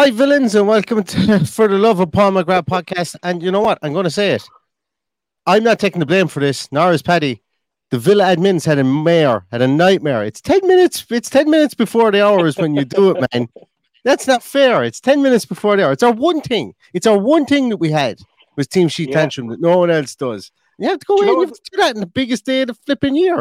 Hi, villains, and welcome to For the Love of Paul McGrath podcast. And you know what? I'm going to say it. I'm not taking the blame for this, nor is Paddy. The Villa admins had a mare, had a nightmare. It's 10 minutes. It's 10 minutes before the hours when you do it, man. That's not fair. It's 10 minutes before the hour. It's our one thing. It's our one thing that we had was Team Sheet Yeah. Tantrum that no one else does. You have to go Do in. you You know have to do that in the biggest day of the flipping year.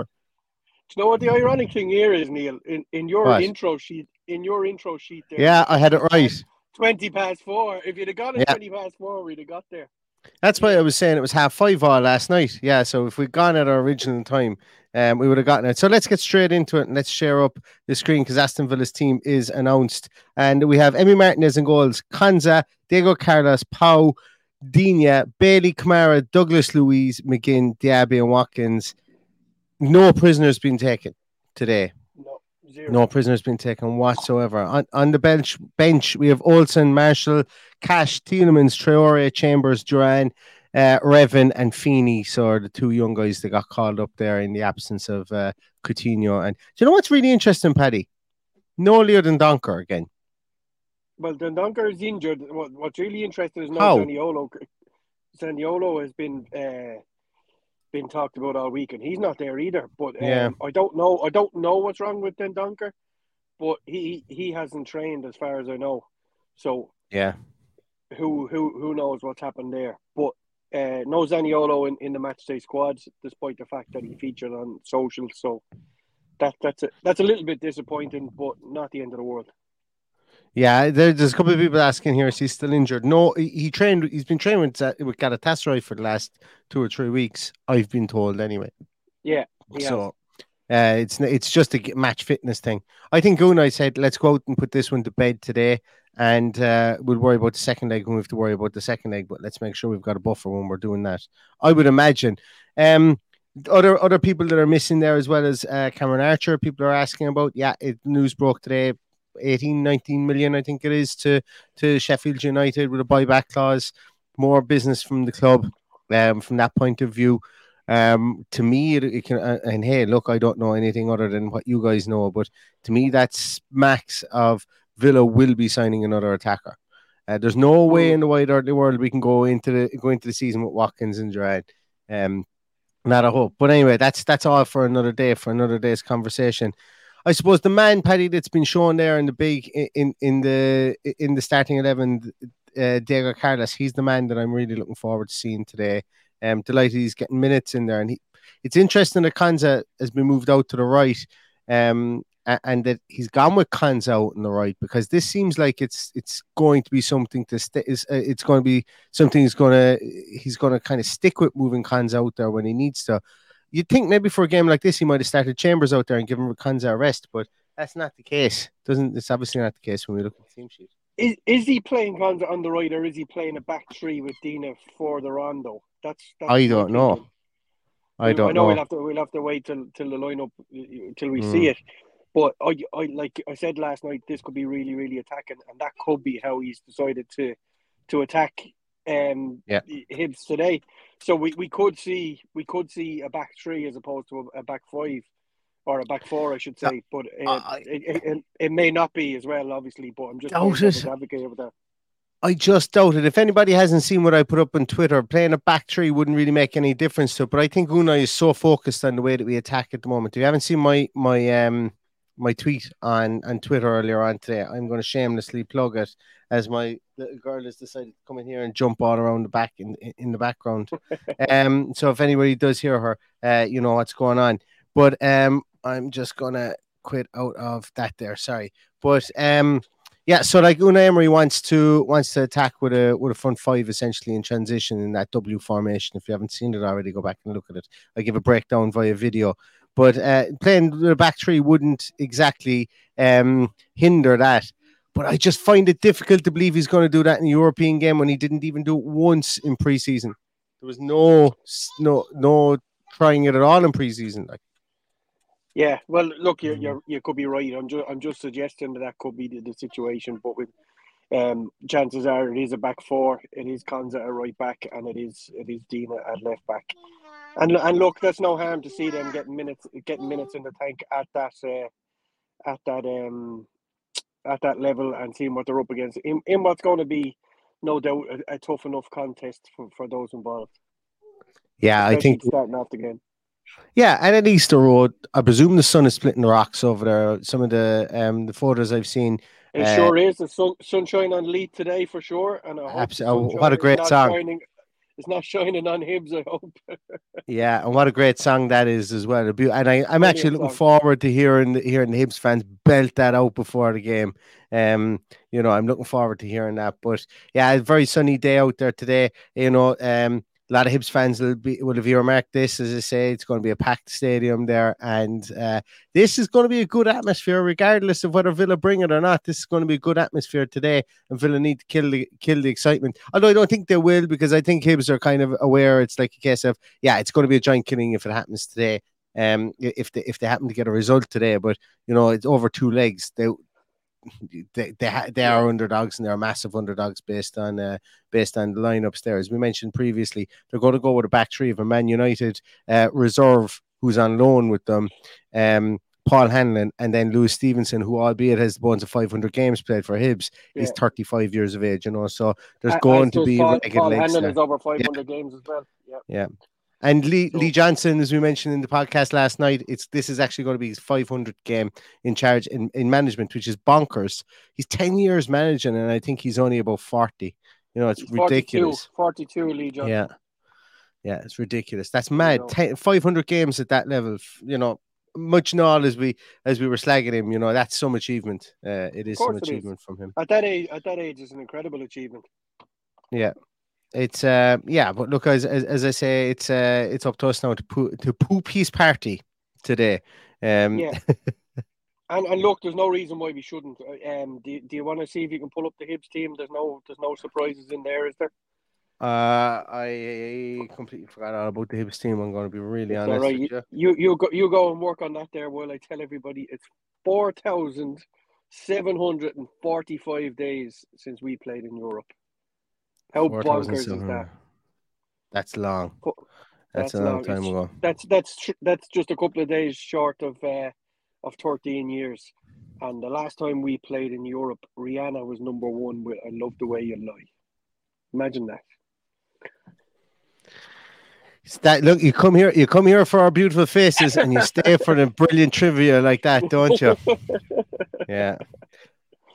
Do you know what the ironic thing here is, Neil? In in your What? intro sheet, in your intro sheet there. Yeah, I had it right. Twenty past four. If you'd have got it Yeah. twenty past four, we'd have got there. That's why I was saying it was half five all last night. Yeah, so if we'd gone at our original time, um, we would have gotten it. So let's get straight into it and let's share up the screen because Aston Villa's team is announced. And we have Emi Martinez in goals, Konsa, Diego Carlos, Pau, Digne, Bailey Kamara, Douglas Luiz, McGinn, Diaby, and Watkins. No prisoners been taken today. No, zero. No prisoners been taken whatsoever. On, on the bench, bench we have Olsen, Marshall, Cash, Tielemans, Traore, Chambers, Duran, uh, Revan, and Feeney. So are the two young guys that got called up there in the absence of uh, Coutinho. And do you know what's really interesting, Paddy? No Leander Dendoncker again. Well, Dendoncker is injured. What, what's really interesting is How? no Zaniolo. Zaniolo has been uh, been talked about all week, and he's not there either. But um, Yeah. I don't know. I don't know what's wrong with Dendoncker, but he he hasn't trained as far as I know. So Yeah. who who who knows what's happened there. But uh, no Zaniolo in, in the match day squads, despite the fact that he featured on social. So that that's a, that's a little bit disappointing, but not the end of the world. Yeah, there, there's a couple of people asking here. Is he still injured? No, he, he trained. He's been training with, uh, with Galatasaray for the last two or three weeks. I've been told anyway. Yeah. So uh, it's it's just a match fitness thing. I think Unai said, let's go out and put this one to bed today, and uh, we'll worry about the second leg when we have to worry about the second leg. But let's make sure we've got a buffer when we're doing that. I would imagine. Um, other other people that are missing there as well as uh, Cameron Archer. People are asking about. Yeah, it, news broke today. 18, 19 million, I think it is, to to Sheffield United with a buyback clause. More business from the club um, from that point of view. Um, to me, it, it can, uh, and hey, look, I don't know anything other than what you guys know, but to me, that's max of Villa will be signing another attacker. Uh, there's no way in the wide earthly world we can go into the go into the season with Watkins and Gerard. Um, not a hope. But anyway, that's that's all for another day, for another day's conversation. I suppose the man Paddy that's been shown there in the big in in the in the starting eleven, uh, Diego Carlos. He's the man that I'm really looking forward to seeing today. Um, delighted he's getting minutes in there, and he, it's interesting that Konsa has been moved out to the right, um, and that he's gone with Konsa out on the right because this seems like it's it's going to be something to stay. Is uh, it's going to be something he's to he's to kind of stick with moving Konsa out there when he needs to. You'd think maybe for a game like this he might have started Chambers out there and given Konsa a rest, but that's not the case. Doesn't it's obviously not the case when we look at the team sheet. Is is he playing the, on the right, or is he playing a back three with Digne for the rondo? That's, that's I don't know. I don't I know know. we'll have to we'll have to wait till till the lineup till we Mm. see it. But I, I like I said last night, this could be really, really attacking, and that could be how he's decided to to attack um Yeah. Hibs today. So we, we could see we could see a back three as opposed to a, a back five or a back four, I should say. But uh, it, it, it, it may not be as well, obviously. But I'm just advocate with that. I just doubt it. If anybody hasn't seen what I put up on Twitter, playing a back three wouldn't really make any difference to it. But I think Unai is so focused on the way that we attack at the moment. If you haven't seen my my um my tweet on on Twitter earlier on today, I'm going to shamelessly plug it as my little girl has decided to come in here and jump all around the back in in, the background. um, so if anybody does hear her, uh, you know what's going on. But um, I'm just gonna quit out of that there. Sorry, but um. Yeah, so like Unai Emery wants to wants to attack with a with a front five essentially in transition in that W formation. If you haven't seen it already, go back and look at it. I give a breakdown via video. But uh, playing the back three wouldn't exactly um, hinder that. But I just find it difficult to believe he's going to do that in a European game when he didn't even do it once in preseason. There was no no no trying it at all in preseason. Like Yeah, well, look, you you you could be right. I'm just I'm just suggesting that that could be the, the situation, but with um, chances are it is a back four. It is Konsa at right back, and it is it is Digne at left back. And and look, there's no harm to see them getting minutes getting minutes in the tank at that uh, at that um at that level and seeing what they're up against in, in what's going to be no doubt a, a tough enough contest for, for those involved. yeah, I think starting off the game. Yeah, and at Easter Road, I presume the sun is splitting the rocks over there. Some of the um the photos I've seen. It Uh, sure is. The sun, sunshine on Leith today for sure. And I hope Abs- oh, what a great song. Shining, it's not shining on Hibs, I hope. Yeah, and what a great song that is as well. And I, I'm Brilliant actually looking forward to hearing the, hearing the Hibs fans belt that out before the game. Um, you know, I'm looking forward to hearing that. But yeah, a very sunny day out there today. You know, um, a lot of Hibs fans will be will have earmarked this, as I say, it's going to be a packed stadium there, and uh, this is going to be a good atmosphere, regardless of whether Villa bring it or not. This is going to be a good atmosphere today, and Villa need to kill the kill the excitement. Although I don't think they will, because I think Hibs are kind of aware it's like a case of yeah, it's going to be a giant killing if it happens today. Um, if they if they happen to get a result today, but you know it's over two legs. They they they, ha- they are underdogs and they're massive underdogs based on uh, based on the lineups there. As we mentioned previously, they're going to go with a back three of a Man United uh, reserve who's on loan with them. Um, Paul Hanlon and then Lewis Stevenson, who albeit has the bones of 500 games played for Hibs, is 35 years of age. You know, so there's going as to be Paul, Paul Hanlon is over 500 games as well. Yeah. Yeah. And Lee, Lee Johnson, as we mentioned in the podcast last night, it's this is actually going to be his 500 game in charge in, in management, which is bonkers. He's 10 years managing, and I think he's only about 40. You know, it's 42, ridiculous. 42, Lee Johnson. Yeah. Yeah, it's ridiculous. That's mad. 10, 500 games at that level, you know, much and all as we as we were slagging him, you know, that's some achievement. Uh, it is some it is. achievement from him. At that age, at that age, is an incredible achievement. It's uh yeah, but look as as, as I say, it's uh it's up to us now to poo to poop his party today. Um Yeah. And and look, there's no reason why we shouldn't. Uh, Um, do, do you want to see if you can pull up the Hibs team? There's no there's no surprises in there, is there? Uh, I completely forgot all about the Hibs team. I'm going to be really It's honest right. with you. You you go you go and work on that there while I tell everybody it's four thousand seven hundred and forty five days since we played in Europe. How bonkers is that? That's long. That's, that's a long long. time It's- ago. That's that's tr- that's just a couple of days short of uh, of thirteen years. And the last time we played in Europe, Rihanna was number one with "I Love the Way You Lie." Imagine that. It's that look, you come here, you come here for our beautiful faces, and you stay for the brilliant trivia like that, don't you? Yeah.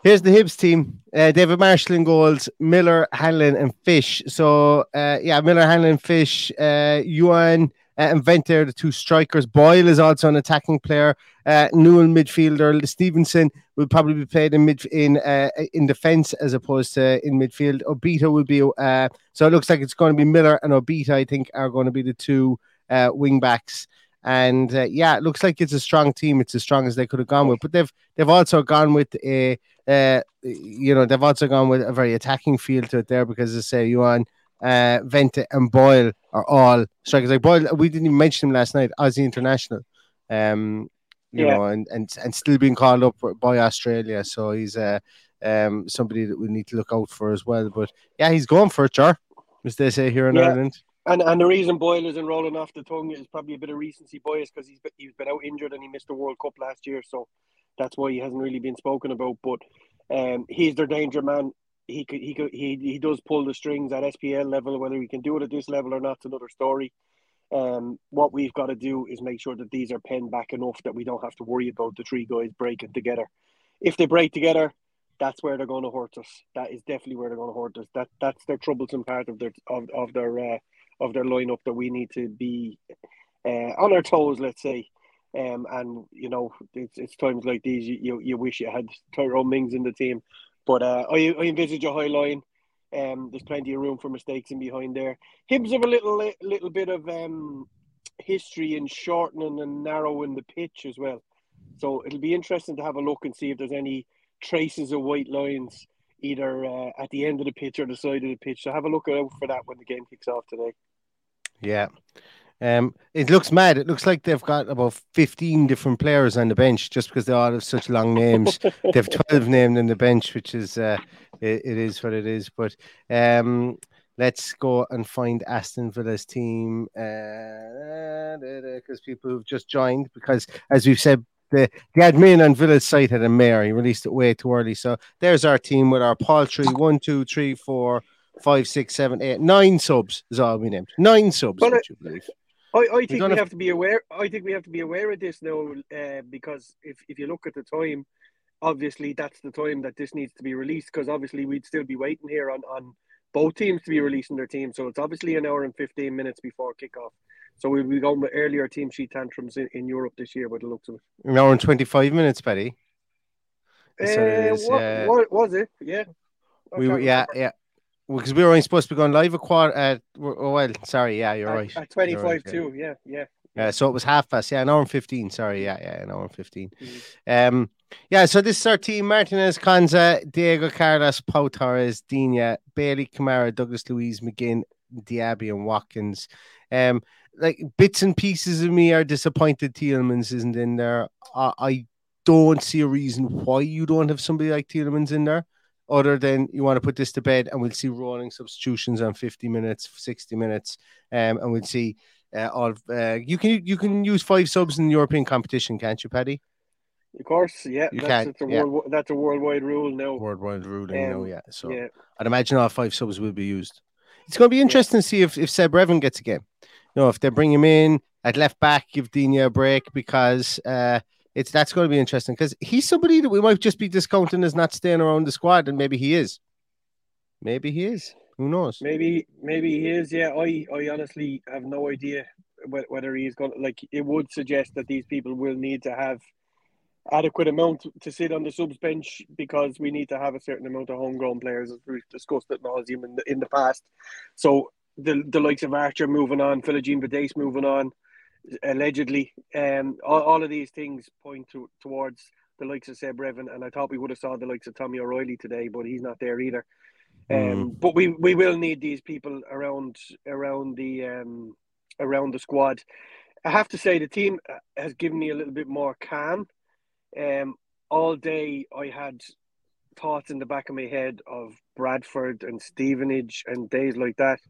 Here's the Hibs team. Uh, David Marshall in goals, Miller, Hanlon, and Fish. So, uh, yeah, Miller, Hanlon, Fish, uh, Youan, uh, and Vente, the two strikers. Boyle is also an attacking player. Uh, Newell midfielder. Stevenson will probably be played in mid in uh, in defence as opposed to in midfield. Obita will be. Uh, so it looks like it's going to be Miller and Obita. I think are going to be the two uh, wing backs. And uh, yeah, it looks like it's a strong team. It's as strong as they could have gone with. But they've they've also gone with a uh, you know they've also gone with a very attacking feel to it there because as I say Youan, uh, Vente, and Boyle are all strikers. Like Boyle, we didn't even mention him last night. Aussie international. Um, you Yeah. know, and, and and still being called up by Australia. So he's uh, um somebody that we need to look out for as well. But yeah, he's going for it, sure, as they say here in Yeah. Ireland. And and the reason Boyle isn't rolling off the tongue is probably a bit of recency bias because he's he's been out injured and he missed the World Cup last year, so that's why he hasn't really been spoken about. But um, he's their danger man. He could he could he he does pull the strings at SPL level. Whether he can do it at this level or not, is another story. Um, what we've got to do is make sure that these are pinned back enough that we don't have to worry about the three guys breaking together. If they break together, that's where they're going to hurt us. That is definitely where they're going to hurt us. That that's their troublesome part of their of, of their uh, of their lineup that we need to be uh, on our toes. Let's say, um, and you know, it's, it's times like these you, you, you wish you had Tyrone Mings in the team, but uh, I I envisage a high line. Um, there's plenty of room for mistakes in behind there. Hibs have a little little bit of um, history in shortening and narrowing the pitch as well. So it'll be interesting to have a look and see if there's any traces of white lines either uh, at the end of the pitch or the side of the pitch. So have a look out for that when the game kicks off today. Yeah. Um, it looks mad. It looks like they've got about 15 different players on the bench just because they all have such long names. they have 12 named in the bench, which is, uh, it, it is what it is. But um, let's go and find Aston Villa's team because people who've just joined, because as we've said, the, the admin on Villa's site had a mayor. He released it way too early. So there's our team with our paltry one, two, three, four, five, six, seven, eight, nine subs is all we named. Nine subs, Well, would you believe? I, I think we, have- to be aware. I think we have to be aware of this now, uh, because if, if you look at the time, obviously that's the time that this needs to be released. Because obviously we'd still be waiting here on, on both teams to be releasing their team. So it's obviously an hour and fifteen minutes before kickoff. So we'll be going with earlier team sheet tantrums in, in Europe this year, by the looks of it. An hour and 25 minutes, Betty. Uh, what, uh, what was it? Yeah. I We were, yeah, remember. yeah. Because we were only supposed to be going live a quarter. Uh, oh, well, sorry, yeah, you're At, right. at 25 You're right, yeah. too. Yeah, yeah. Yeah, so it was half past. Yeah, an hour and 15. Sorry. Yeah, yeah, an hour and 15. Mhm. Um, yeah, so this is our team Martinez, Konsa, Diego Carlos, Pau Torres, Digne, Bailey, Kamara, Douglas Luiz, McGinn, Diaby, and Watkins. Um, like bits and pieces of me are disappointed Tielemans isn't in there. I, I don't see a reason why you don't have somebody like Tielemans in there, other than you want to put this to bed and we'll see rolling substitutions on 50 minutes, 60 minutes, um, and we'll see uh, all of, uh, you can you can use five subs in the European competition, can't you, Paddy? Of course, yeah. You that's, can, that's a yeah. world, that's a worldwide rule now. Worldwide ruling, no, Um, yeah. So yeah, I'd imagine all five subs will be used. It's going to be interesting to see if, if Seb Revan gets a game. You know, if they bring him in at left back, give Digne a break because uh, it's that's going to be interesting because he's somebody that we might just be discounting as not staying around the squad, and maybe he is. Maybe he is. Who knows? maybe maybe he is. Yeah, I I honestly have no idea whe- whether he's going. to Like, it would suggest that these people will need to have adequate amount to sit on the subs bench because we need to have a certain amount of homegrown players, as we've discussed at nauseum in the in the past. So the the likes of Archer moving on, Philogene Bidace moving on, allegedly, um, all, all of these things point to towards the likes of Seb Revan, and I thought we would have saw the likes of Tommy O'Reilly today, but he's not there either. Um, but we, we will need these people around around the um, around the squad. I have to say the team has given me a little bit more calm. Um, all day I had thoughts in the back of my head of Bradford and Stevenage and days like that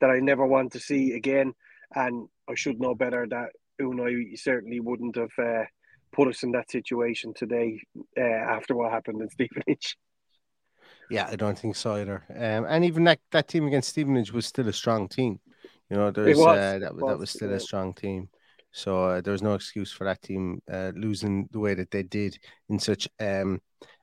that I never want to see again. And I should know better that Unai certainly wouldn't have uh, put us in that situation today uh, after what happened in Stevenage. Yeah, I don't think so either. Um, and even that, that team against Stevenage was still a strong team. You know, there's was, uh, that, it that was, was still yeah. a strong team. So uh, was no excuse for that team uh, losing the way that they did in such um,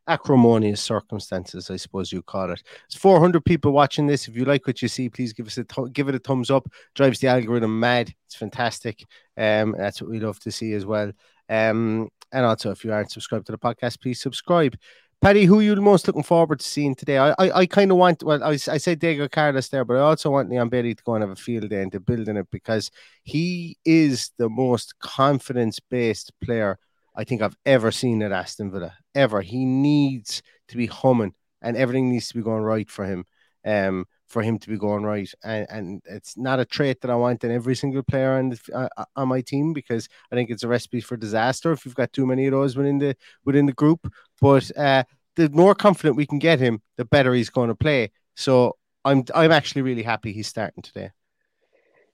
acrimonious circumstances, I suppose you call it. It's 400 people watching this. If you like what you see, please give us a th- give it a thumbs up. Drives the algorithm mad. It's fantastic. Um, that's what we love to see as well. Um, and also, if you aren't subscribed to the podcast, please subscribe. Paddy, who are you most looking forward to seeing today? I I, I kind of want, well, I, I said Diego Carlos there, but I also want Leon Bailey to go and have a field day and to build in it because he is the most confidence based player I think I've ever seen at Aston Villa. Ever. He needs to be humming and everything needs to be going right for him um, for him to be going right. And, and it's not a trait that I want in every single player on the, uh, uh, on my team because I think it's a recipe for disaster if you've got too many of those within the within the group. But uh, the more confident we can get him, the better he's going to play. So I'm I'm actually really happy he's starting today.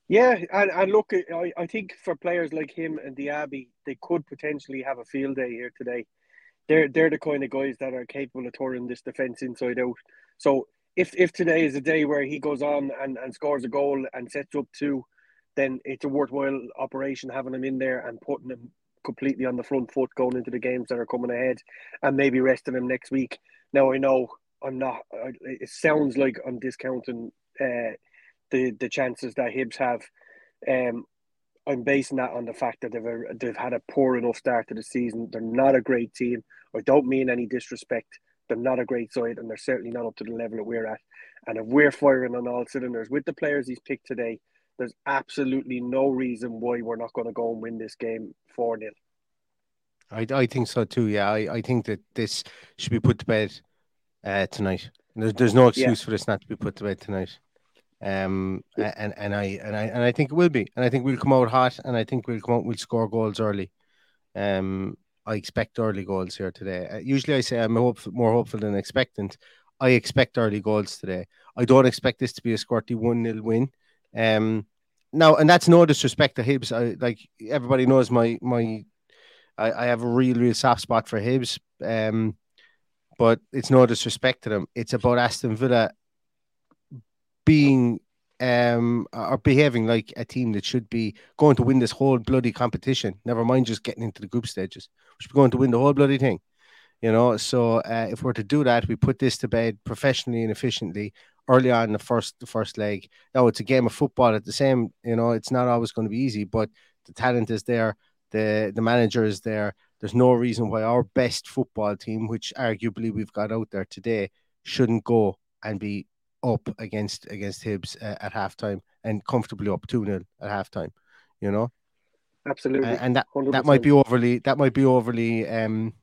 Yeah, and, and look, I, I think for players like him and Diaby, they could potentially have a field day here today. They're they're the kind of guys that are capable of turning this defense inside out. So if if today is a day where he goes on and, and scores a goal and sets up two, then it's a worthwhile operation having him in there and putting him completely on the front foot going into the games that are coming ahead, and maybe resting him next week. Now I know I'm not. It sounds like I'm discounting uh, the the chances that Hibs have. Um, I'm basing that on the fact that they've they've had a poor enough start to the season. They're not a great team. I don't mean any disrespect they're not a great side, and they're certainly not up to the level that we're at. And if we're firing on all cylinders with the players he's picked today, there's absolutely no reason why we're not going to go and win this game 4 0. I, I think so too. Yeah, I, I think that this should be put to bed uh, tonight. There's, there's no excuse yeah. for this not to be put to bed tonight. Um, and and I and I and I think it will be, and I think we'll come out hot, and I think we'll come out, we'll score goals early. Um, I expect early goals here today. Uh, usually, I say I'm hopeful, more hopeful than expectant. I expect early goals today. I don't expect this to be a squirty one 0 win. Um, now, and that's no disrespect to Hibs. I like everybody knows my my. I, I have a real real soft spot for Hibs. Um, but it's no disrespect to them. It's about Aston Villa being um, are behaving like a team that should be going to win this whole bloody competition. Never mind just getting into the group stages. We should be going to win the whole bloody thing. You know, so uh, if we're to do that, we put this to bed professionally and efficiently early on in the first the first leg. Now it's a game of football at the same. You know, it's not always going to be easy, but the talent is there. The the manager is there. There's no reason why our best football team, which arguably we've got out there today, shouldn't go and be up against against Hibs uh, at halftime and comfortably up 2 0 at halftime, you know? Absolutely. And, and that, that might be overly, that might be overly, um,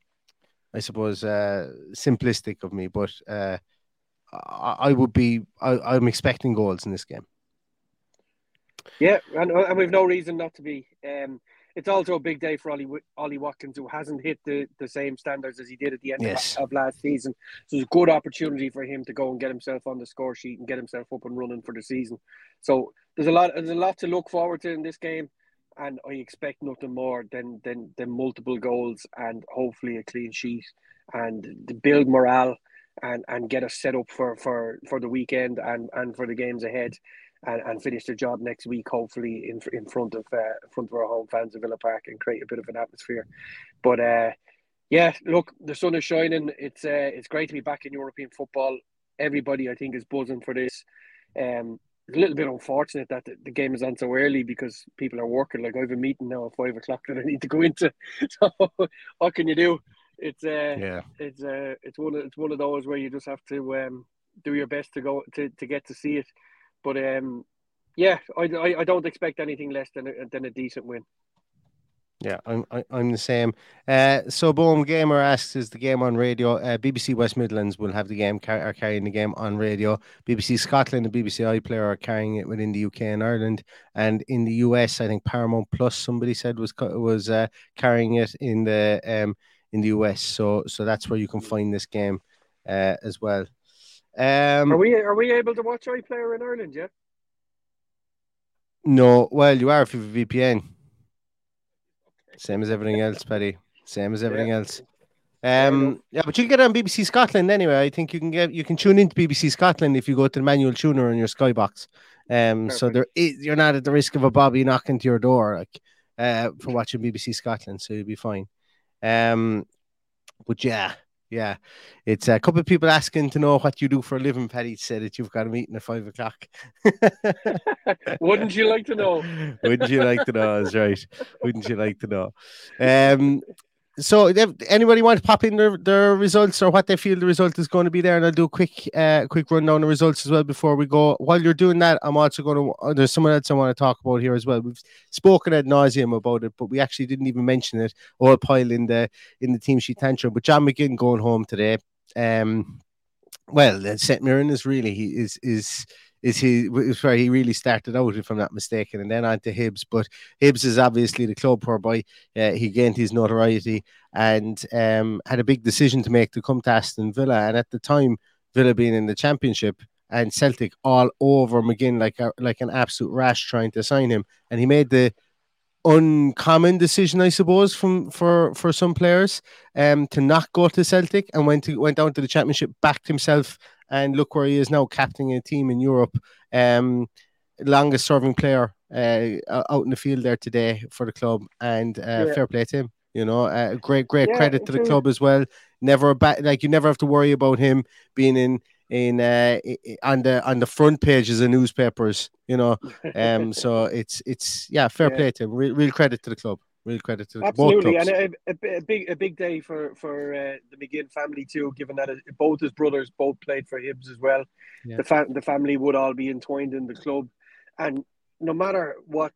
I suppose, uh, simplistic of me, but uh, I, I would be, I, I'm expecting goals in this game. Yeah, and, and we've no reason not to be. Um, it's also a big day for Ollie, Ollie Watkins, who hasn't hit the, the same standards as he did at the end yes. of, of, last season. So it's a good opportunity for him to go and get himself on the score sheet and get himself up and running for the season. So there's a lot there's a lot to look forward to in this game, and I expect nothing more than than, than multiple goals and hopefully a clean sheet and to build morale and, and get us set up for, for, for the weekend and, and for the games ahead and, and finish the job next week, hopefully in in front of uh, in front of our home fans in Villa Park and create a bit of an atmosphere. But uh, yeah, look, the sun is shining. It's uh, it's great to be back in European football. Everybody, I think, is buzzing for this. Um, it's a little bit unfortunate that the, the, game is on so early because people are working. Like I have a meeting now at five o'clock that I need to go into. So what can you do? It's uh, yeah, it's uh, it's one of, it's one of those where you just have to um, do your best to go to, to get to see it. But um, yeah, I, I, I don't expect anything less than a, than a decent win. Yeah, I'm I, am the same. Uh, so Boom Gamer asks, is the game on radio? Uh, BBC West Midlands will have the game car- are carrying the game on radio. BBC Scotland and BBC iPlayer are carrying it within the UK and Ireland, and in the US, I think Paramount Plus somebody said was was uh, carrying it in the um in the US. So so that's where you can find this game uh, as well. Um, are we are we able to watch iPlayer in Ireland yet? No, well, you are if you have a VPN. Same as everything else, Paddy. Same as everything yeah. else. Um, yeah, but you can get on BBC Scotland anyway. I think you can get you can tune into BBC Scotland if you go to the manual tuner on your Skybox. Um, so there is, you're not at the risk of a Bobby knocking to your door like uh for watching BBC Scotland, so you'll be fine. Um, but yeah, yeah, it's a couple of people asking to know what you do for a living. Paddy said that you've got a meeting at five o'clock. Wouldn't you like to know? Wouldn't you like to know? That's right. Wouldn't you like to know? Um, so if anybody want to pop in their, their results or what they feel the result is going to be there and i'll do a quick uh quick rundown of results as well before we go. While you're doing that i'm also going to uh, there's someone else i want to talk about here as well. We've spoken ad nauseum about it but we actually didn't even mention it. All pile in the in the team sheet tantrum. But john mcginn going home today um well, St Mirren is really he is is is he is where he really started out, if I'm not mistaken, and then on to Hibs. But Hibs is obviously the club whereby uh, he gained his notoriety and um, had a big decision to make to come to Aston Villa. And at the time, Villa being in the Championship and Celtic all over McGinn like a, like an absolute rash trying to sign him, and he made the uncommon decision, I suppose, from for for some players, um, to not go to Celtic and went to went down to the Championship, backed himself and look where he is now, captaining a team in Europe. Um, longest serving player uh, out in the field there today for the club, and uh, yeah. fair play to him. You know, uh, great, great yeah, credit to the club as well. Never a ba- like you never have to worry about him being in in uh, on the on the front pages of newspapers. You know, um, so it's it's yeah, fair yeah. play to him. Real, real credit to the club. Real credit to absolutely, and a, a, a, big a big day for for uh, the McGinn family too. Given that both his brothers both played for Hibs as well, yeah. the fa- the family would all be entwined in the club, and no matter what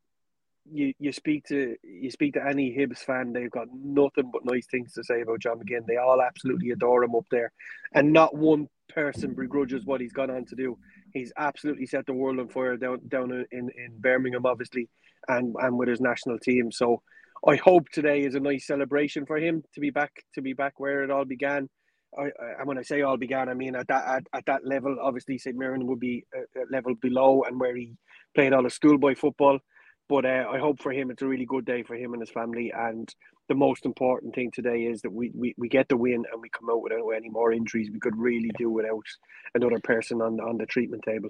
you you speak to you speak to any Hibs fan, they've got nothing but nice things to say about John McGinn. They all absolutely adore him up there, and not one person begrudges what he's gone on to do. He's absolutely set the world on fire down down in, in Birmingham, obviously, and and with his national team. So I hope today is a nice celebration for him to be back to be back where it all began. I, and when I say all began, I mean at that at, at that level. Obviously, St Mirren would be a, a level below, and where he played all the schoolboy football. But uh, I hope for him it's a really good day for him and his family. And the most important thing today is that we, we, we get the win and we come out without any more injuries. We could really do without another person on on the treatment table.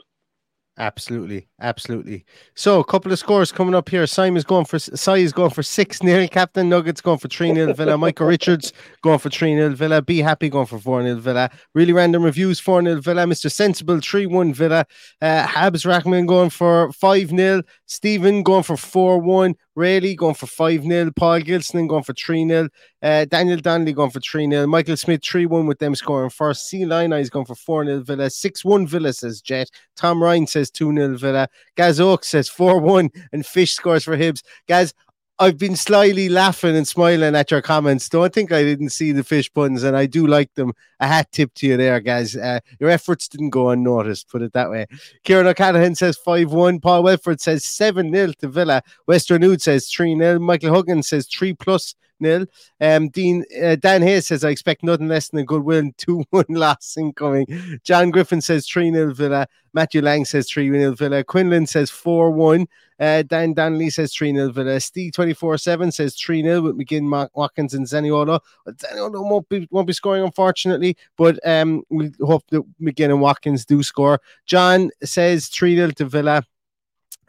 Absolutely, absolutely. So a couple of scores coming up here. Simon's going for Sai is going for six nil. Captain Nuggets going for three nil Villa. Michael Richards going for three nil Villa. Be happy going for four nil Villa. Really random reviews four nil Villa. Mister Sensible three one Villa. Uh, Habs Rackman going for five 0 Stephen going for four one. Rayleigh going for 5 0. Paul Gilson going for 3 0. Uh, Daniel Donnelly going for 3 0. Michael Smith 3 1 with them scoring first. C Line is going for 4 0 Villa. 6 1 Villa says Jet. Tom Ryan says 2 0 Villa. Gaz Oak says 4 1. And Fish scores for Hibs. Gaz, I've been slyly laughing and smiling at your comments. Don't think I didn't see the fish puns, and I do like them. A hat tip to you there, guys. Uh, your efforts didn't go unnoticed, put it that way. Kieran O'Callaghan says 5 1. Paul Welford says 7 0 to Villa. Western Nude says 3 0. Michael Huggins says 3 plus nil. Um, Dean uh, Dan Hayes says I expect nothing less than a good win, two one loss incoming. John Griffin says three 0 Villa. Matthew Lang says three 0 Villa. Quinlan says four one. Uh, Dan Danley says 3 0 Villa. Steve 24 7 says 3 0 with McGinn, Watkins, and Zaniolo. Zaniolo won't be, won't be scoring, unfortunately, but um, we hope that McGinn and Watkins do score. John says 3 0 to Villa.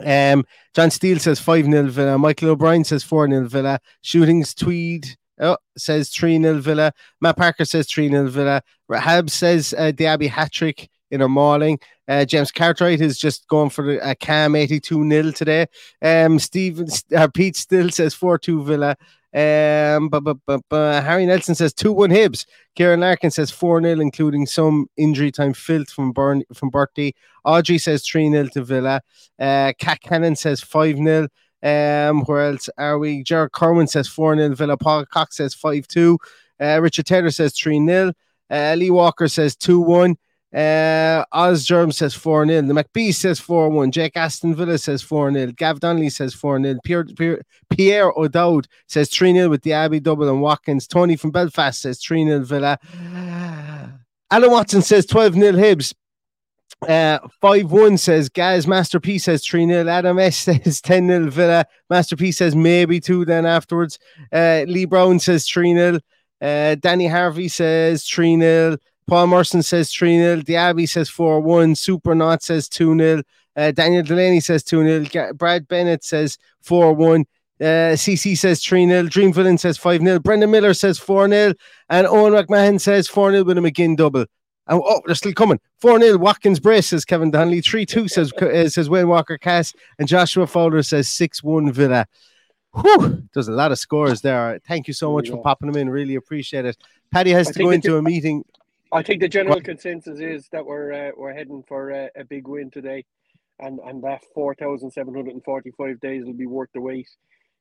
Um, John Steele says 5 0 Villa. Michael O'Brien says 4 0 Villa. Shootings Tweed oh, says 3 0 Villa. Matt Parker says 3 0 Villa. Rahab says uh, Diaby hat trick in her mauling. Uh, James Cartwright is just going for a calm 82 0 today. Um, Stephen, uh, Pete still says 4 2 Villa. Um, but, but, but, but Harry Nelson says 2 1 Hibs. Kieran Larkin says 4 0, including some injury time filth from Burn from Bertie. Audrey says 3 0 to Villa. Uh, Cat Cannon says 5 0. Um, where else are we? Jared Corwin says 4 0. Villa Paul Cox says 5 2. Uh, Richard Taylor says 3 0. Uh, Lee Walker says 2 1. Uh, Ozgerm says 4 0. The McBee says 4 1. Jake Aston Villa says 4 0. Gav Donnelly says 4 0. Pierre, Pierre, Pierre O'Dowd says 3 0 with the Abbey double and Watkins. Tony from Belfast says 3 0 Villa. Alan Watson says 12 0 Hibs. Uh, 5 1 says Gaz. Masterpiece says 3 0. Adam S says 10 0 Villa. Masterpiece says maybe 2 then afterwards. Uh, Lee Brown says 3 0. Uh, Danny Harvey says 3 0. Paul Merson says 3 0. Diaby says 4 1. Supernaut says 2 0. Uh, Daniel Delaney says 2 0. Brad Bennett says 4 1. Uh, CC says 3 0. Dream Villain says 5 0. Brendan Miller says 4 0. And Owen McMahon says 4 0 with a McGinn double. And, oh, they're still coming. 4 0. Watkins Brace says Kevin Donnelly. 3 2 says, uh, says Wayne Walker Cass. And Joshua Fowler says 6 1 Villa. Whew, there's a lot of scores there. Thank you so much for popping them in. Really appreciate it. Paddy has I to go into a meeting. I think the general consensus is that we're uh, we're heading for a, a, big win today, and and that four thousand seven hundred and forty five days will be worth the wait,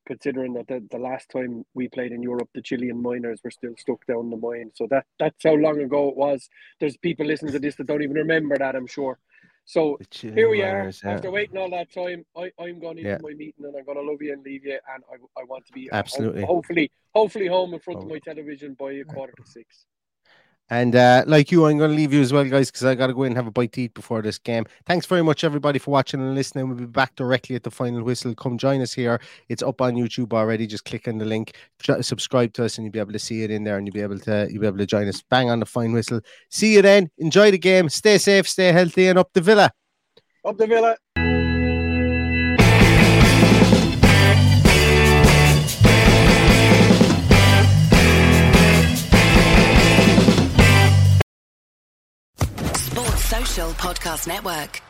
considering that the, the last time we played in Europe, the Chilean miners were still stuck down the mine. So that that's how long ago it was. There's people listening to this that don't even remember that, I'm sure. So here we are. Yeah. After waiting all that time, I, I'm going into yeah. my meeting and I'm going to love you and leave you. And I, I want to be absolutely, hopefully, hopefully home in front oh. of my television by a quarter to six. And uh, like you, I'm going to leave you as well, guys, because I got to go in and have a bite to eat before this game. Thanks very much, everybody, for watching and listening. We'll be back directly at the final whistle. Come join us here. It's up on YouTube already. Just click on the link, subscribe to us, and you'll be able to see it in there, and you'll be able to you'll be able to join us. Bang on the final whistle. See you then. Enjoy the game. Stay safe, stay healthy, and up the villa. Up the villa. Podcast Network.